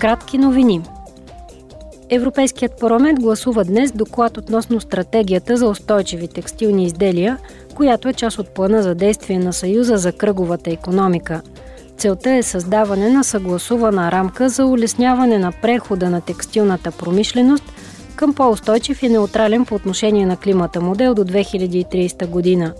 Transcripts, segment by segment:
Кратки новини. Европейският парламент гласува днес доклад относно стратегията за устойчиви текстилни изделия, която е част от плана за действие на Съюза за кръговата економика. Целта е създаване на съгласувана рамка за улесняване на прехода на текстилната промишленост към по-устойчив и неутрален по отношение на климата модел до 2030 година.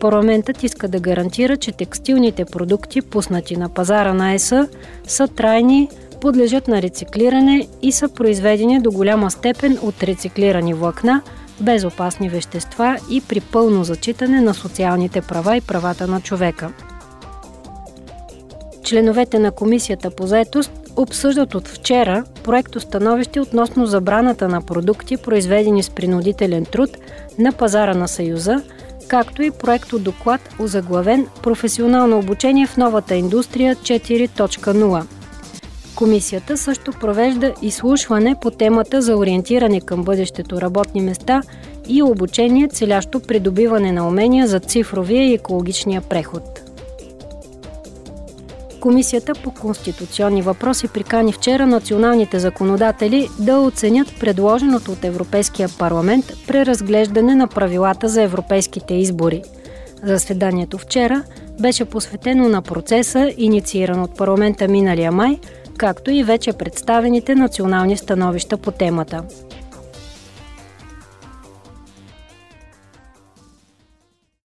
Парламентът иска да гарантира, че текстилните продукти, пуснати на пазара на ЕСА, са трайни, подлежат на рециклиране и са произведени до голяма степен от рециклирани влакна, без опасни вещества и при пълно зачитане на социалните права и правата на човека. Членовете на Комисията по заетост обсъждат от вчера проекто становище относно забраната на продукти, произведени с принудителен труд на пазара на Съюза, както и проекто доклад озаглавен «Професионално обучение в новата индустрия 4.0». Комисията също провежда изслушване по темата за ориентиране към бъдещето работни места и обучение, целящо придобиване на умения за цифровия и екологичния преход. Комисията по конституционни въпроси прикани вчера националните законодатели да оценят предложеното от Европейския парламент преразглеждане на правилата за европейските избори. Заседанието вчера беше посветено на процеса, иницииран от парламента миналия май, както и вече представените национални становища по темата.